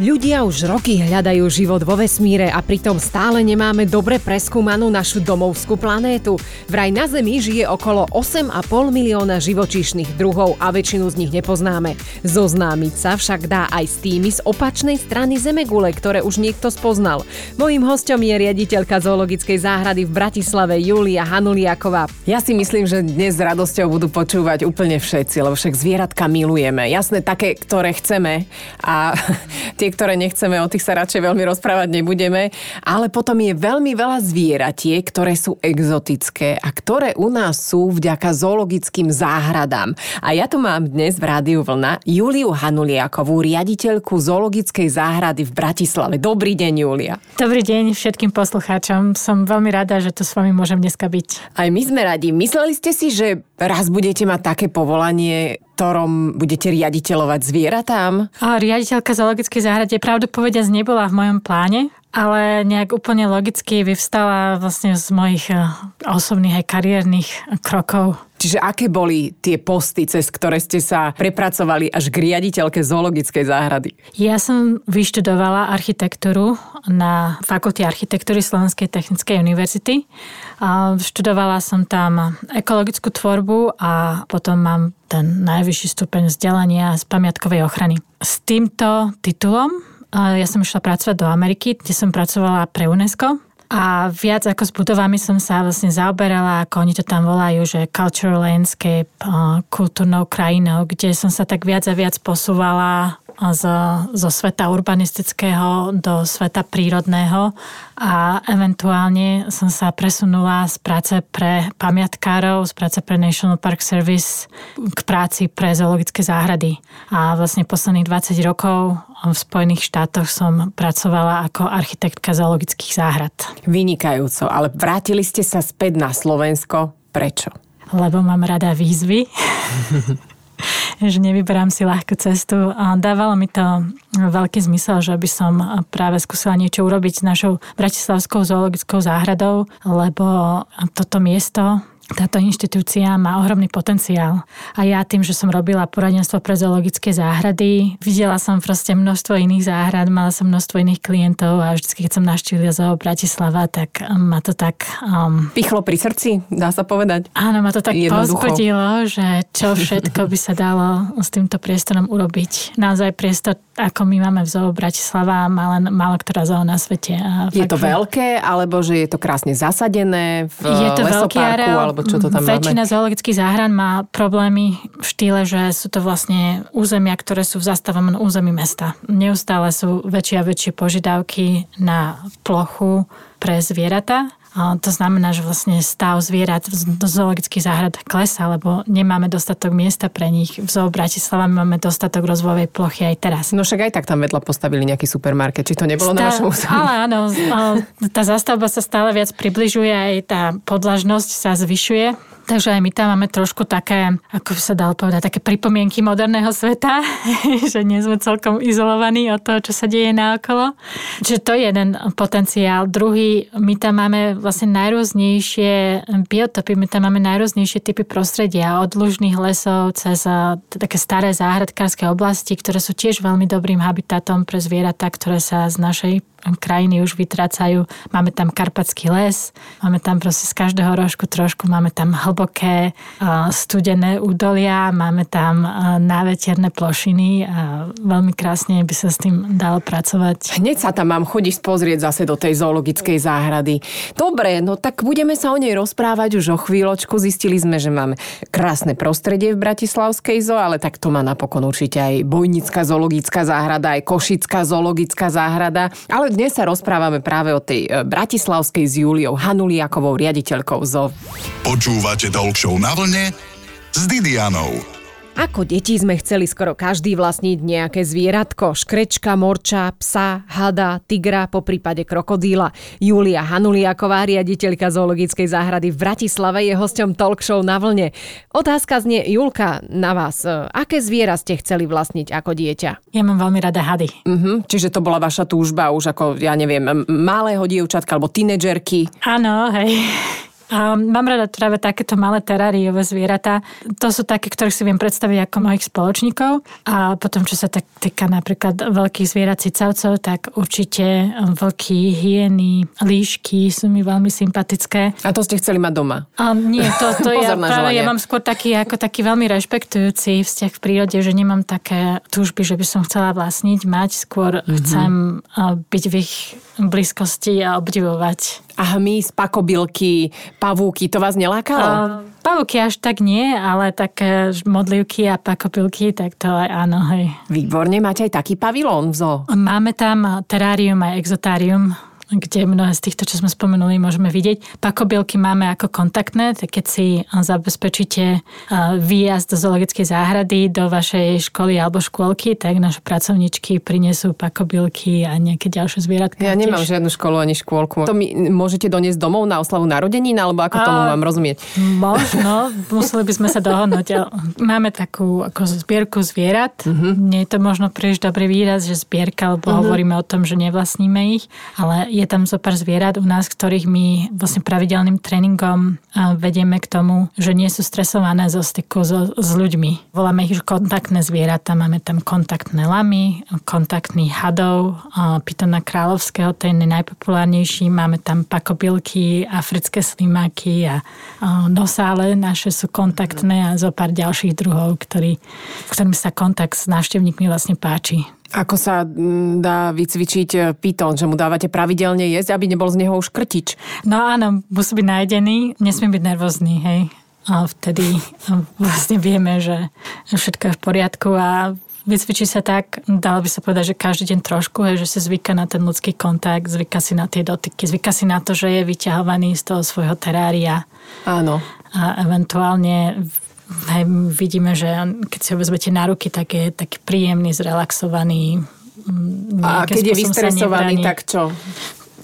Ľudia už roky hľadajú život vo vesmíre a pritom stále nemáme dobre preskúmanú našu domovskú planétu. Vraj na Zemi žije okolo 8,5 milióna živočíšnych druhov a väčšinu z nich nepoznáme. Zoznámiť sa však dá aj s tými z opačnej strany Zemegule, ktoré už niekto spoznal. Mojím hostom je riaditeľka zoologickej záhrady v Bratislave Julia Hanuliaková. Ja si myslím, že dnes s radosťou budú počúvať úplne všetci, lebo však zvieratka milujeme. Jasné, také, ktoré chceme a Tie, ktoré nechceme, o tých sa radšej veľmi rozprávať nebudeme. Ale potom je veľmi veľa zvieratie, ktoré sú exotické a ktoré u nás sú vďaka zoologickým záhradám. A ja tu mám dnes v Rádiu Vlna Juliu Hanuliakovú, riaditeľku zoologickej záhrady v Bratislave. Dobrý deň, Julia. Dobrý deň všetkým poslucháčom. Som veľmi rada, že tu s vami môžem dneska byť. Aj my sme radi. Mysleli ste si, že raz budete mať také povolanie, ktorom budete riaditeľovať zvieratám? A riaditeľka zoologickej záhrade pravdu povediac nebola v mojom pláne, ale nejak úplne logicky vyvstala vlastne z mojich eh, osobných aj kariérnych krokov. Čiže aké boli tie posty, cez ktoré ste sa prepracovali až k riaditeľke zoologickej záhrady? Ja som vyštudovala architektúru na Fakulte architektúry Slovenskej technickej univerzity. Študovala som tam ekologickú tvorbu a potom mám ten najvyšší stupeň vzdelania z pamiatkovej ochrany. S týmto titulom ja som išla pracovať do Ameriky, kde som pracovala pre UNESCO. A viac ako s budovami som sa vlastne zaoberala, ako oni to tam volajú, že cultural landscape, kultúrnou krajinou, kde som sa tak viac a viac posúvala zo, zo sveta urbanistického do sveta prírodného a eventuálne som sa presunula z práce pre pamiatkárov, z práce pre National Park Service k práci pre zoologické záhrady. A vlastne posledných 20 rokov v Spojených štátoch som pracovala ako architektka zoologických záhrad. Vynikajúco, ale vrátili ste sa späť na Slovensko. Prečo? Lebo mám rada výzvy. že nevyberám si ľahkú cestu. A dávalo mi to veľký zmysel, že by som práve skúsila niečo urobiť s našou Bratislavskou zoologickou záhradou, lebo toto miesto táto inštitúcia má ohromný potenciál. A ja tým, že som robila poradenstvo pre zoologické záhrady, videla som proste množstvo iných záhrad, mala som množstvo iných klientov a vždy, keď som naštívila zoo Bratislava, tak ma to tak... Um, Pichlo pri srdci, dá sa povedať? Áno, ma to tak pozbudilo, že čo všetko by sa dalo s týmto priestorom urobiť. Naozaj priestor, ako my máme v zoo Bratislava, má len málo ktorá zoo na svete. A je fakt, to veľké, alebo že je to krásne zasadené v je to lesoparku, areál, alebo čo to tam Väčšina máme? zoologických záhrad má problémy v štýle, že sú to vlastne územia, ktoré sú v zastavom území mesta. Neustále sú väčšie a väčšie požiadavky na plochu pre zvieratá to znamená, že vlastne stav zvierat v zoologických záhrad klesa, lebo nemáme dostatok miesta pre nich. V zoo Bratislava máme dostatok rozvojovej plochy aj teraz. No však aj tak tam vedľa postavili nejaký supermarket. Či to nebolo Stá... na vašom území? Ale áno, tá zastavba sa stále viac približuje, aj tá podlažnosť sa zvyšuje Takže aj my tam máme trošku také, ako sa dalo povedať, také pripomienky moderného sveta, že nie sme celkom izolovaní od toho, čo sa deje naokolo. Čiže to je jeden potenciál. Druhý, my tam máme vlastne najrôznejšie biotopy, my tam máme najrôznejšie typy prostredia, od lužných lesov cez také staré záhradkárske oblasti, ktoré sú tiež veľmi dobrým habitatom pre zvieratá, ktoré sa z našej krajiny už vytrácajú. Máme tam karpatský les, máme tam proste z každého rožku trošku, máme tam hlboké studené údolia, máme tam náveterné plošiny a veľmi krásne by sa s tým dalo pracovať. Hneď sa tam mám chodiť pozrieť zase do tej zoologickej záhrady. Dobre, no tak budeme sa o nej rozprávať už o chvíľočku. Zistili sme, že máme krásne prostredie v Bratislavskej zoo, ale tak to má napokon určite aj Bojnická zoologická záhrada, aj Košická zoologická záhrada. Ale dnes sa rozprávame práve o tej e, bratislavskej s Júliou Hanuliakovou, riaditeľkou ZO. Počúvate Talk na vlne s Didianou. Ako deti sme chceli skoro každý vlastniť nejaké zvieratko, škrečka, morča, psa, hada, tigra, po prípade krokodíla. Julia Hanuliaková, riaditeľka zoologickej záhrady v Bratislave, je hosťom talk show na vlne. Otázka znie, Julka, na vás. Aké zviera ste chceli vlastniť ako dieťa? Ja mám veľmi rada hady. Uh-huh, čiže to bola vaša túžba už ako, ja neviem, malého dievčatka alebo tínedžerky? Áno, hej. A mám rada práve takéto malé teráriové zvieratá. To sú také, ktoré si viem predstaviť ako mojich spoločníkov. A potom, čo sa tak týka napríklad veľkých zvierat cicavcov, tak určite vlky, hyeny, líšky sú mi veľmi sympatické. A to ste chceli mať doma? A nie, to, to ja, práve želanie. ja mám skôr taký, ako taký veľmi rešpektujúci vzťah v prírode, že nemám také túžby, že by som chcela vlastniť, mať. Skôr Mhm. chcem a, byť v ich blízkosti a obdivovať. A hmyz, pakobylky, pavúky, to vás nelákalo? A Pavúky až tak nie, ale také modlivky a pakopilky, tak to aj áno, hej. Výborne, máte aj taký pavilón v zoo. Máme tam terárium a exotárium, kde mnohé z týchto, čo sme spomenuli, môžeme vidieť. Pakobielky máme ako kontaktné, tak keď si zabezpečíte výjazd do zoologickej záhrady do vašej školy alebo škôlky, tak naše pracovničky prinesú pakobielky a nejaké ďalšie zvieratka. Ja nemám žiadnu školu ani škôlku. To mi môžete doniesť domov na oslavu narodenín, alebo ako tomu A- mám rozumieť? Možno, museli by sme sa dohodnúť. Máme takú ako zbierku zvierat. Uh-huh. Nie je to možno príliš dobrý výraz, že zbierka, lebo uh-huh. hovoríme o tom, že nevlastníme ich, ale je tam zo pár zvierat u nás, ktorých my vlastne pravidelným tréningom vedieme k tomu, že nie sú stresované zo styku so, s ľuďmi. Voláme ich kontaktné zvieratá, máme tam kontaktné lamy, kontaktných hadov, pitona kráľovského, ten je najpopulárnejší, máme tam pakobilky, africké slimáky a, nosále naše sú kontaktné a zo pár ďalších druhov, ktorý, ktorým sa kontakt s návštevníkmi vlastne páči. Ako sa mm, dá vycvičiť e, pitón, že mu dávate pravidelne jesť, aby nebol z neho už krtič? No áno, musí byť najedený, nesmie byť nervózny, hej. A vtedy a vlastne vieme, že všetko je v poriadku a vycvičí sa tak, dalo by sa povedať, že každý deň trošku, hej, že si zvyka na ten ľudský kontakt, zvyka si na tie dotyky, zvyka si na to, že je vyťahovaný z toho svojho terária Áno. a eventuálne hej, vidíme, že keď si ho vezmete na ruky, tak je taký príjemný, zrelaxovaný. A keď je vystresovaný, tak čo?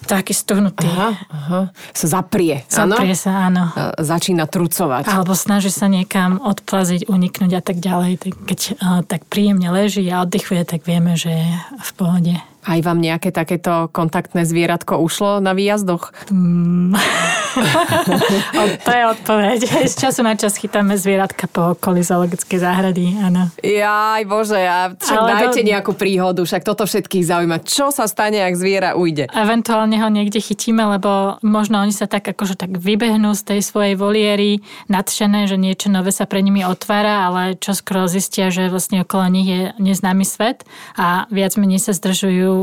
Taký stuhnutý. Aha, aha. Sa zaprie, áno? Zaprie sa, áno. A Začína trucovať. Alebo snaží sa niekam odplaziť, uniknúť a tak ďalej. Tak keď uh, tak príjemne leží a oddychuje, tak vieme, že je v pohode. Aj vám nejaké takéto kontaktné zvieratko ušlo na výjazdoch? O, to je odpoveď. Z času na čas chytáme zvieratka po okolí zoologickej záhrady, áno. Jaj, bože, a však Ale dajte to- nejakú príhodu, však toto všetkých zaujíma. Čo sa stane, ak zviera ujde? Eventuálne ho niekde chytíme, lebo možno oni sa tak akože tak vybehnú z tej svojej voliery, nadšené, že niečo nové sa pre nimi otvára, ale čo skoro zistia, že vlastne okolo nich je neznámy svet a viac menej sa zdržujú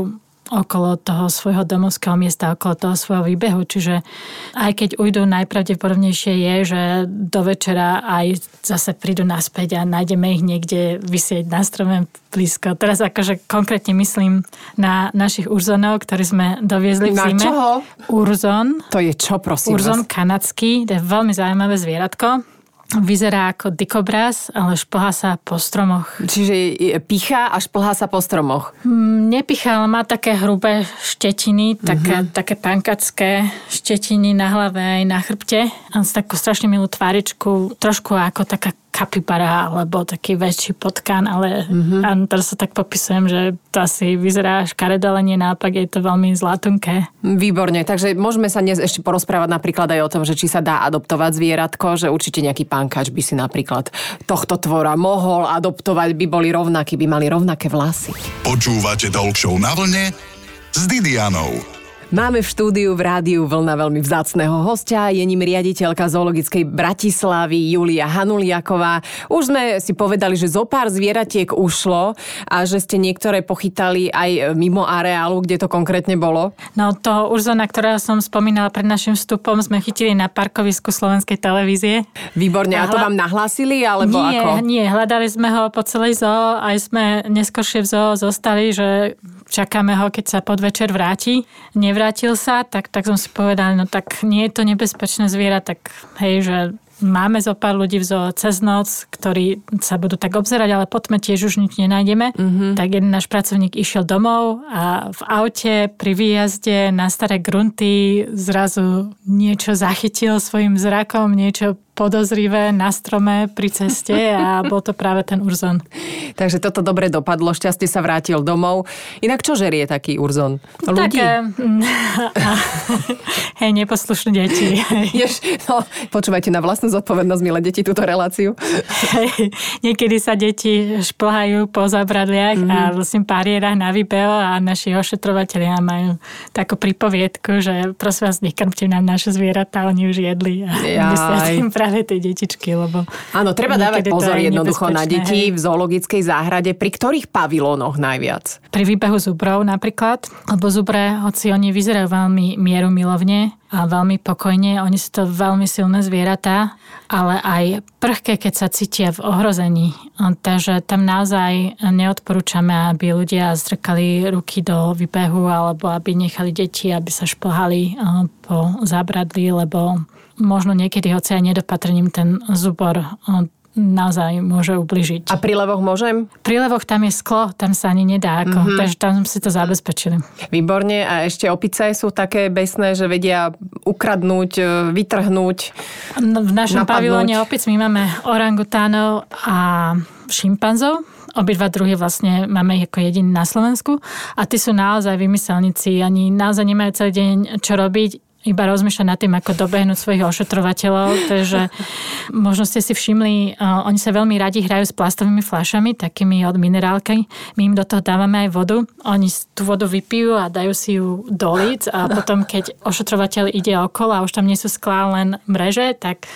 okolo toho svojho domovského miesta, okolo toho svojho výbehu. Čiže aj keď ujdú, najpravdepodobnejšie je, že do večera aj zase prídu naspäť a nájdeme ich niekde vysieť na strome blízko. Teraz akože konkrétne myslím na našich urzonov, ktorí sme doviezli v Na zime. čoho? Urzon. To je čo, prosím Urzon vás? kanadský, to je veľmi zaujímavé zvieratko. Vyzerá ako dikobraz, ale šplhá sa po stromoch. Čiže pichá a šplhá sa po stromoch. Mm, Nepichá, ale má také hrubé štetiny, také, Mhm. také pankacké štetiny na hlave aj na chrbte. A s takú strašne milú tváričku, trošku ako taká kapibara, alebo taký väčší potkan, ale Mhm. mm-hmm. teraz sa tak popisujem, že to asi vyzerá škaredo, ale nie naopak, je to veľmi zlatunké. Výborne, takže môžeme sa dnes ešte porozprávať napríklad aj o tom, že či sa dá adoptovať zvieratko, že určite nejaký pánkač by si napríklad tohto tvora mohol adoptovať, by boli rovnakí, by mali rovnaké vlasy. Počúvate Talk Show na vlne s Didianou. Máme v štúdiu v rádiu Vlna veľmi vzácného hostia. Je ním riaditeľka zoologickej Bratislavy Julia Hanuliaková. Už sme si povedali, že zo pár zvieratiek ušlo a že ste niektoré pochytali aj mimo areálu, kde to konkrétne bolo. No to Urzona, ktorého som spomínala pred našim vstupom, sme chytili na parkovisku slovenskej televízie. Výborne. A to Aha. vám nahlásili, alebo nie, ako? nie, hľadali sme ho po celej zoo, aj sme neskôršie v zoo zostali, že čakáme ho, keď sa podvečer vráti. Nevrátil sa, tak, tak som si povedal, no tak nie je to nebezpečné zviera, tak hej, že máme zo pár ľudí v zoo cez noc, ktorí sa budú tak obzerať, ale po tme tiež už nič nenájdeme. Mm-hmm. Tak jeden náš pracovník išiel domov a v aute pri výjazde na staré grunty zrazu niečo zachytil svojim zrakom, niečo podozrivé na strome pri ceste a bol to práve ten Urzon. Takže toto dobre dopadlo, šťastie sa vrátil domov. Inak čo žerie taký Urzon? Ľudí? Také, mm, hej, neposlušné deti. Jež, no, počúvajte na vlastnú zodpovednosť, milé deti, túto reláciu. Hej, niekedy sa deti šplhajú po zabradliach mm. a vlastne párierach na výbeo a naši ošetrovateľia majú takú pripoviedku, že prosím vás, nekrmte nám naše zvieratá, oni už jedli a im práve tie detičky, lebo... Áno, treba dávať pozor jednoducho na deti hej. v zoologickej záhrade. Pri ktorých pavilónoch najviac? Pri výbehu zubrov napríklad, lebo zubre, hoci oni vyzerajú veľmi mierumilovne, a veľmi pokojne. Oni sú to veľmi silné zvieratá, ale aj prhké, keď sa cítia v ohrození. Takže tam naozaj neodporúčame, aby ľudia zdrkali ruky do výbehu alebo aby nechali deti, aby sa šplhali eh, po zábradli, lebo možno niekedy, hoci aj nedopatrením ten zubor eh, naozaj môže ubližiť. A pri levoch môžem? Pri levoch tam je sklo, tam sa ani nedá, ako, mm-hmm. takže tam si to zabezpečili. Výborne. A ešte opice sú také besné, že vedia ukradnúť, e, vytrhnúť, no, V našom napadnúť. pavilóne opic my máme orangutánov a šimpanzov. Obidva druhy vlastne máme ako jediný na Slovensku a tí sú naozaj vymyselníci, ani naozaj nemajú celý deň čo robiť, iba rozmýšľať nad tým, ako dobehnúť svojich ošetrovateľov. Takže možno ste si všimli, uh, oni sa veľmi radi hrajú s plastovými fľašami, takými od minerálky. My im do toho dávame aj vodu. Oni tú vodu vypijú a dajú si ju do líc a potom, keď ošetrovateľ ide okolo a už tam nie sú sklá len mreže, tak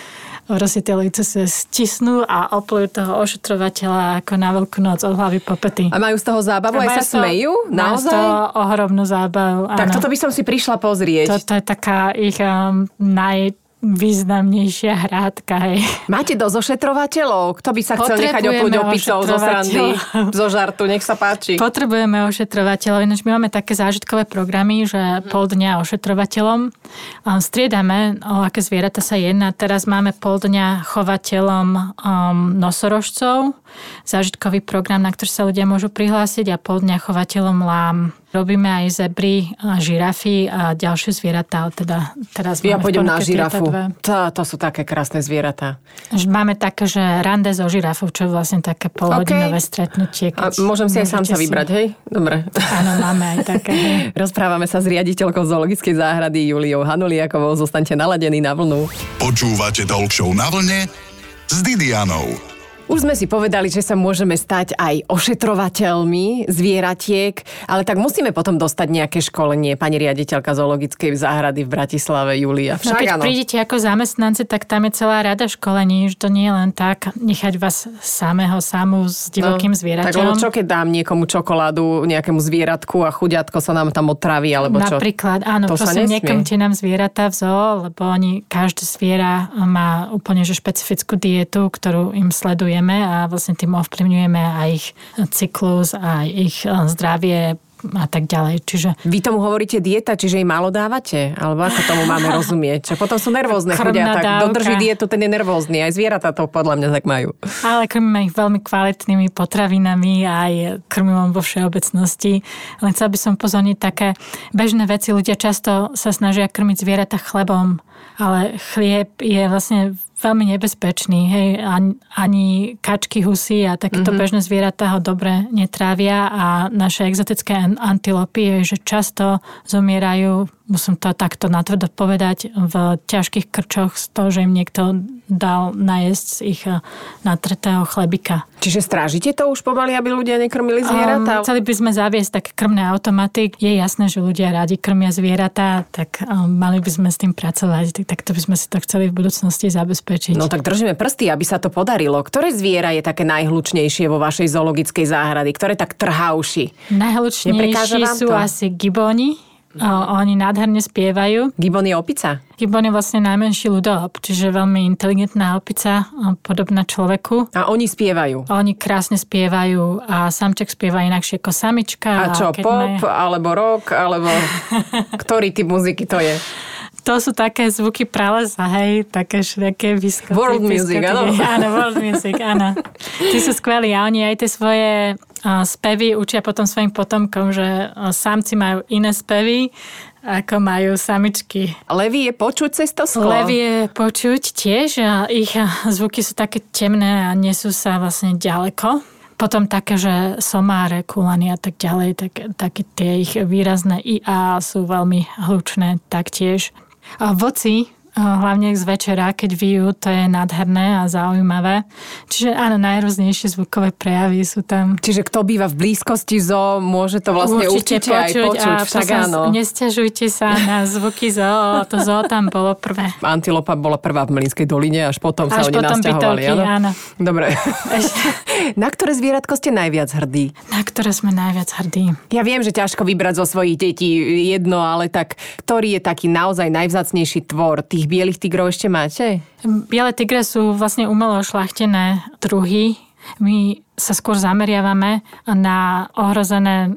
proste tie lice sa stisnú a oplujú toho ošetrovateľa ako na veľkú noc od hlavy po pety. A majú z toho zábavu? Aj sa smejú? Naozaj? Majú z toho ohromnú zábavu. Tak áno. toto by som si prišla pozrieť. Toto je taká ich um, naj významnejšia hrádka. Hej. Máte dosť ošetrovateľov? Kto by sa chcel nechať opúť opicou zo srandy, zo žartu? Nech sa páči. Potrebujeme ošetrovateľov. Ináč my máme také zážitkové programy, že pol dňa ošetrovateľom. Striedame, o aké zvieratá sa jedná. Teraz máme pol dňa chovateľom um, nosorožcov. Zážitkový program, na ktorý sa ľudia môžu prihlásiť a pol dňa chovateľom lám. Robíme aj zebry, žirafy a ďalšie zvieratá. Teda, teraz ja pôjdem na žirafu. To, to sú také krásne zvieratá. Máme také, že rande so žirafou, čo je vlastne také polhodinové okay. stretnutie. A môžem si aj sám sa vybrať, hej? Dobre. Áno, máme aj také. Hej. Rozprávame sa s riaditeľkou zoologickej záhrady Juliou Hanuliakovou. Zostaňte naladení na vlnu. Počúvate Talk na vlne s Didianou. Už sme si povedali, že sa môžeme stať aj ošetrovateľmi zvieratiek, ale tak musíme potom dostať nejaké školenie, pani riaditeľka zoologickej záhrady v Bratislave, Julia. Však, no keď áno. prídete ako zamestnanci, tak tam je celá rada školení, že to nie je len tak nechať vás samého samu s divokým no, zvieraťom. Tak čo keď dám niekomu čokoládu, nejakému zvieratku a chuďatko sa nám tam otraví, alebo čo? Napríklad, áno, to prosím, nekomte nám zvieratá v zoo, lebo oni, každé zviera má úplne že špecifickú dietu, ktorú im sleduje ovplyvňujeme a vlastne tým ovplyvňujeme aj ich cyklus, aj ich eh, zdravie, a tak ďalej. Čiže... Vy tomu hovoríte dieta, čiže jej málo dávate? Alebo ako tomu máme rozumieť? Čo potom sú nervózne chodia, tak dávka. dodrží dietu, ten je nervózny. Aj zvieratá to podľa mňa tak majú. Ale krmíme ich veľmi kvalitnými potravinami aj krmivom vo všeobecnosti. Len chcel by som pozorniť také bežné veci. Ľudia často sa snažia krmiť zvieratá chlebom, ale chlieb je vlastne veľmi nebezpečný. Hej, ani, ani kačky, husy a takéto mm-hmm. bežné zvieratá ho dobre netrávia a naše exotické antilopy, že často zomierajú musím to takto natvrdo povedať, v ťažkých krčoch z toho, že im niekto dal najesť z ich eh, natretého chlebika. Čiže strážite to už pomaly, aby ľudia nekrmili zvieratá? Um, chceli by sme zaviesť také krmné automaty. Je jasné, že ľudia rádi krmia zvieratá, tak um, mali by sme s tým pracovať. Tak to by sme si to chceli v budúcnosti zabezpečiť. No tak držíme prsty, aby sa to podarilo. Ktoré zviera je také najhlučnejšie vo vašej zoologickej záhrady? Ktoré tak trhá uši? Najhlučnejší sú to? asi gibóni Oni nádherne spievajú. Gibon je opica? Gibon je vlastne najmenší ľudoop, čiže veľmi inteligentná opica, podobná človeku. A oni spievajú? A oni krásne spievajú a samček spieva inakšie ako samička. A čo, a pop, majú... alebo rock, alebo ktorý typ muziky to je? To sú také zvuky pralesa, hej, také všelijaké vyskoky. World music, áno. Áno, world music, áno. Tí sú skvelí a oni aj tie svoje spevy učia potom svojim potomkom, že samci majú iné spevy ako majú samičky. Levy je počuť cez to sklo? Levy je počuť tiež a ich zvuky sú také temné a nesú sa vlastne ďaleko. Potom také, že somáre, kulany a tak ďalej, tak, také tie ich výrazné IA sú veľmi hlučné taktiež. A voci hlavne z večera, keď vyjú, to je nádherné a zaujímavé. Čiže áno, najrôznejšie zvukové prejavy sú tam. Čiže kto býva v blízkosti zo, môže to vlastne určite, určite počuť, aj počuť. A však áno. Nestiažujte sa na zvuky zo, to zo tam bolo prvé. Antilopa bola prvá v Mlinskej doline, až potom až sa oni potom nasťahovali. Bytovky, áno? áno. Dobre. na ktoré zvieratko ste najviac hrdí? Na ktoré sme najviac hrdí? Ja viem, že ťažko vybrať zo svojich detí jedno, ale tak ktorý je taký naozaj najvzácnejší tvor? Tých bielých tigrov ešte máte? Biele tigre sú vlastne umelo šlachtené druhy. My sa skôr zameriavame na ohrozené e,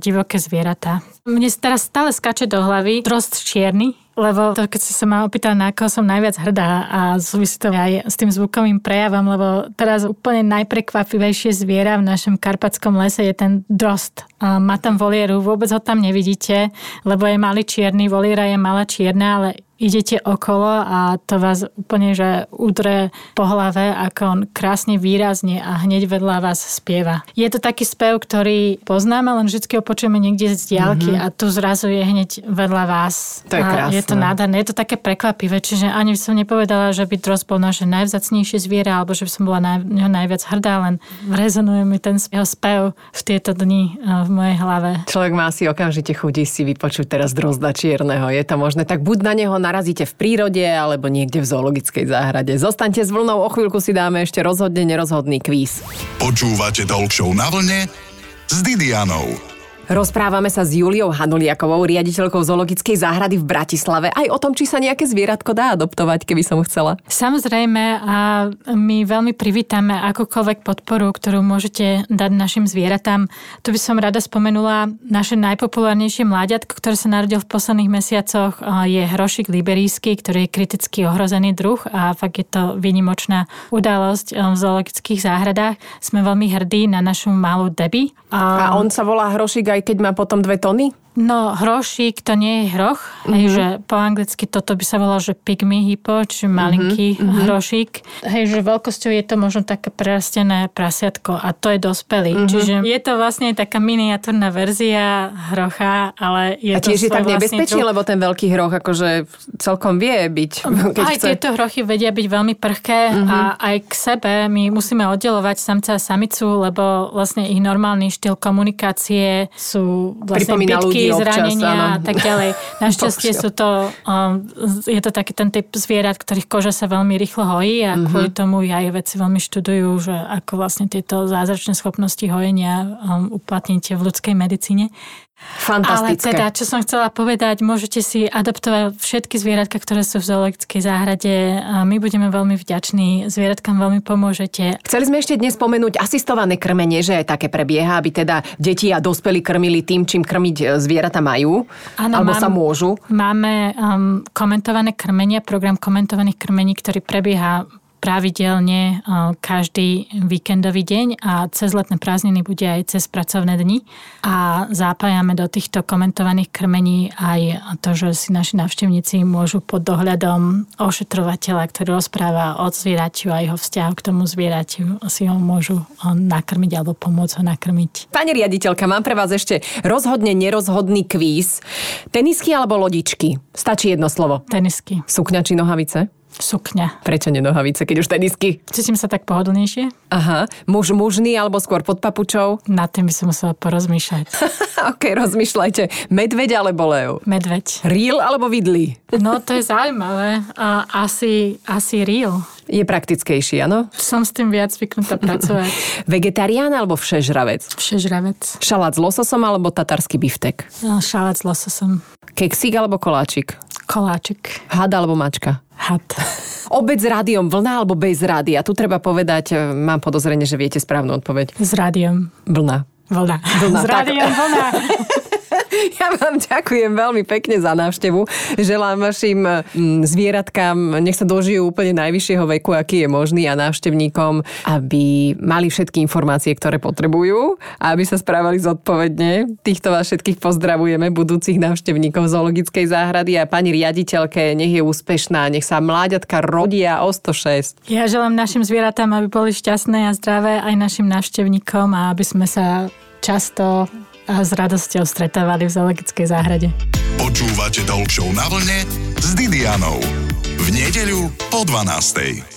divoké zvieratá. Mne teraz stále skače do hlavy drost čierny, lebo to, keď si sa ma opýtal, na koho som najviac hrdá a súvisí to aj s tým zvukovým prejavom, lebo teraz úplne najprekvapivejšie zviera v našom karpatskom lese je ten drost. Má tam volieru, vôbec ho tam nevidíte, lebo je malý čierny, voliera je malá čierna, ale idete okolo a to vás úplne, že udre po hlave, ako on krásne výrazne a hneď vedľa vás spieva. Je to taký spev, ktorý poznáme, len vždy ho počujeme niekde z diálky mm-hmm. a tu zrazu je hneď vedľa vás. To je krásne. je to nádherné, je to také prekvapivé, čiže ani som nepovedala, že by dros bol naše najvzacnejšie zviera, alebo že by som bola na neho najviac hrdá, len rezonuje mi ten jeho spev v tieto dni eh, v mojej hlave. Človek má si okamžite chudí si vypočuť teraz drozda čierneho. Je to možné? Tak buď na neho narazíte v prírode alebo niekde v zoologickej záhrade. Zostaňte s vlnou, o chvíľku si dáme ešte rozhodne nerozhodný kvíz. Počúvate Talk na vlne s Didianou. Rozprávame sa s Juliou Hanuliakovou, riaditeľkou zoologickej záhrady v Bratislave, aj o tom, či sa nejaké zvieratko dá adoptovať, keby som chcela. Samozrejme a my veľmi privítame akúkoľvek podporu, ktorú môžete dať našim zvieratám. Tu by som rada spomenula naše najpopulárnejšie mláďatko, ktoré sa narodil v posledných mesiacoch, je hrošik liberijský, ktorý je kriticky ohrozený druh a fakt je to výnimočná udalosť v zoologických záhradách. Sme veľmi hrdí na našu malú Debbie. A, a on sa volá hrošik aj keď má potom dve tony? No, hrošík to nie je hroch, mm-hmm. hej, že po anglicky toto by sa volalo, že pygmy hippo, čiže malinký mm-hmm. hrošík. Hej, že veľkosťou je to možno také prerastené prasiatko a to je dospelý. Mm-hmm. Čiže je to vlastne taká miniatúrna verzia hrocha, ale je a to tiež je tak nebezpečný, lebo ten veľký hroch akože celkom vie byť. Keď aj chce. tieto hrochy vedia byť veľmi prhké mm-hmm. a aj k sebe my musíme oddelovať samca a samicu, lebo vlastne ich normálny štýl komunikácie sú vlastne bitky, zranenia občas, a tak ďalej. Našťastie sú to, um, je to taký ten typ zvierat, ktorých koža sa veľmi rýchlo hojí a mm-hmm. kvôli tomu aj veci veľmi študujú, že ako vlastne tieto zázračné schopnosti hojenia um, uplatníte v ľudskej medicíne. Fantastické. Ale teda, čo som chcela povedať, môžete si adoptovať všetky zvieratka, ktoré sú v zoologickej záhrade. A my budeme veľmi vďační, zvieratkám veľmi pomôžete. Chceli sme ešte dnes spomenúť asistované krmenie, že aj také prebieha, aby teda deti a dospelí krmili tým, čím krmiť e, zvieratá majú, ano, alebo mám, sa môžu. Máme um, komentované krmenie, program komentovaných krmení, ktorý prebieha pravidelne každý víkendový deň a cez letné prázdniny bude aj cez pracovné dni. A zapájame do týchto komentovaných krmení aj to, že si naši návštevníci môžu pod dohľadom ošetrovateľa, ktorý rozpráva o zvieratiu a jeho vzťahu k tomu zvieratiu, si ho môžu nakrmiť alebo pomôcť ho nakrmiť. Pani riaditeľka, mám pre vás ešte rozhodne nerozhodný kvíz. Tenisky alebo lodičky? Stačí jedno slovo. Tenisky. Sukňa či nohavice? Sukňa. Prečo nenohavice, keď už tenisky? Cítim sa tak pohodlnejšie. Aha. Muž mužný alebo skôr pod papučou? Na tým by som musela porozmýšľať. ok, rozmýšľajte. Medveď alebo lev? Medveď. Real alebo vidli? No, to je zaujímavé. Uh, asi, asi real. Je praktickejší, áno? Som s tým viac zvyknutá pracovať. Vegetarián alebo všežravec? Všežravec. Šalát s lososom alebo tatarský biftek? No, šalát s lososom. Keksík alebo koláčik? Koláčik. Had alebo mačka? Had. Obec s rádiom, vlna alebo bez rádia? Tu treba povedať, e, mám podozrenie, že viete správnu odpoveď. S rádiom. Vlna. Vlna. vlna S rádiom vlna. Ja vám ďakujem veľmi pekne za návštevu. Želám vašim mm, zvieratkám, nech sa dožijú úplne najvyššieho veku, aký je možný a návštevníkom, aby mali všetky informácie, ktoré potrebujú a aby sa správali zodpovedne. Týchto vás všetkých pozdravujeme, budúcich návštevníkov zoologickej záhrady a pani riaditeľke, nech je úspešná, nech sa mláďatka rodia o 106. Ja želám našim zvieratám, aby boli šťastné a zdravé, aj našim návštevníkom a aby sme sa často a s radosťou stretávali v zoologickej záhrade. Počúvate Show na vlne s Didianou. V nedeľu po 12.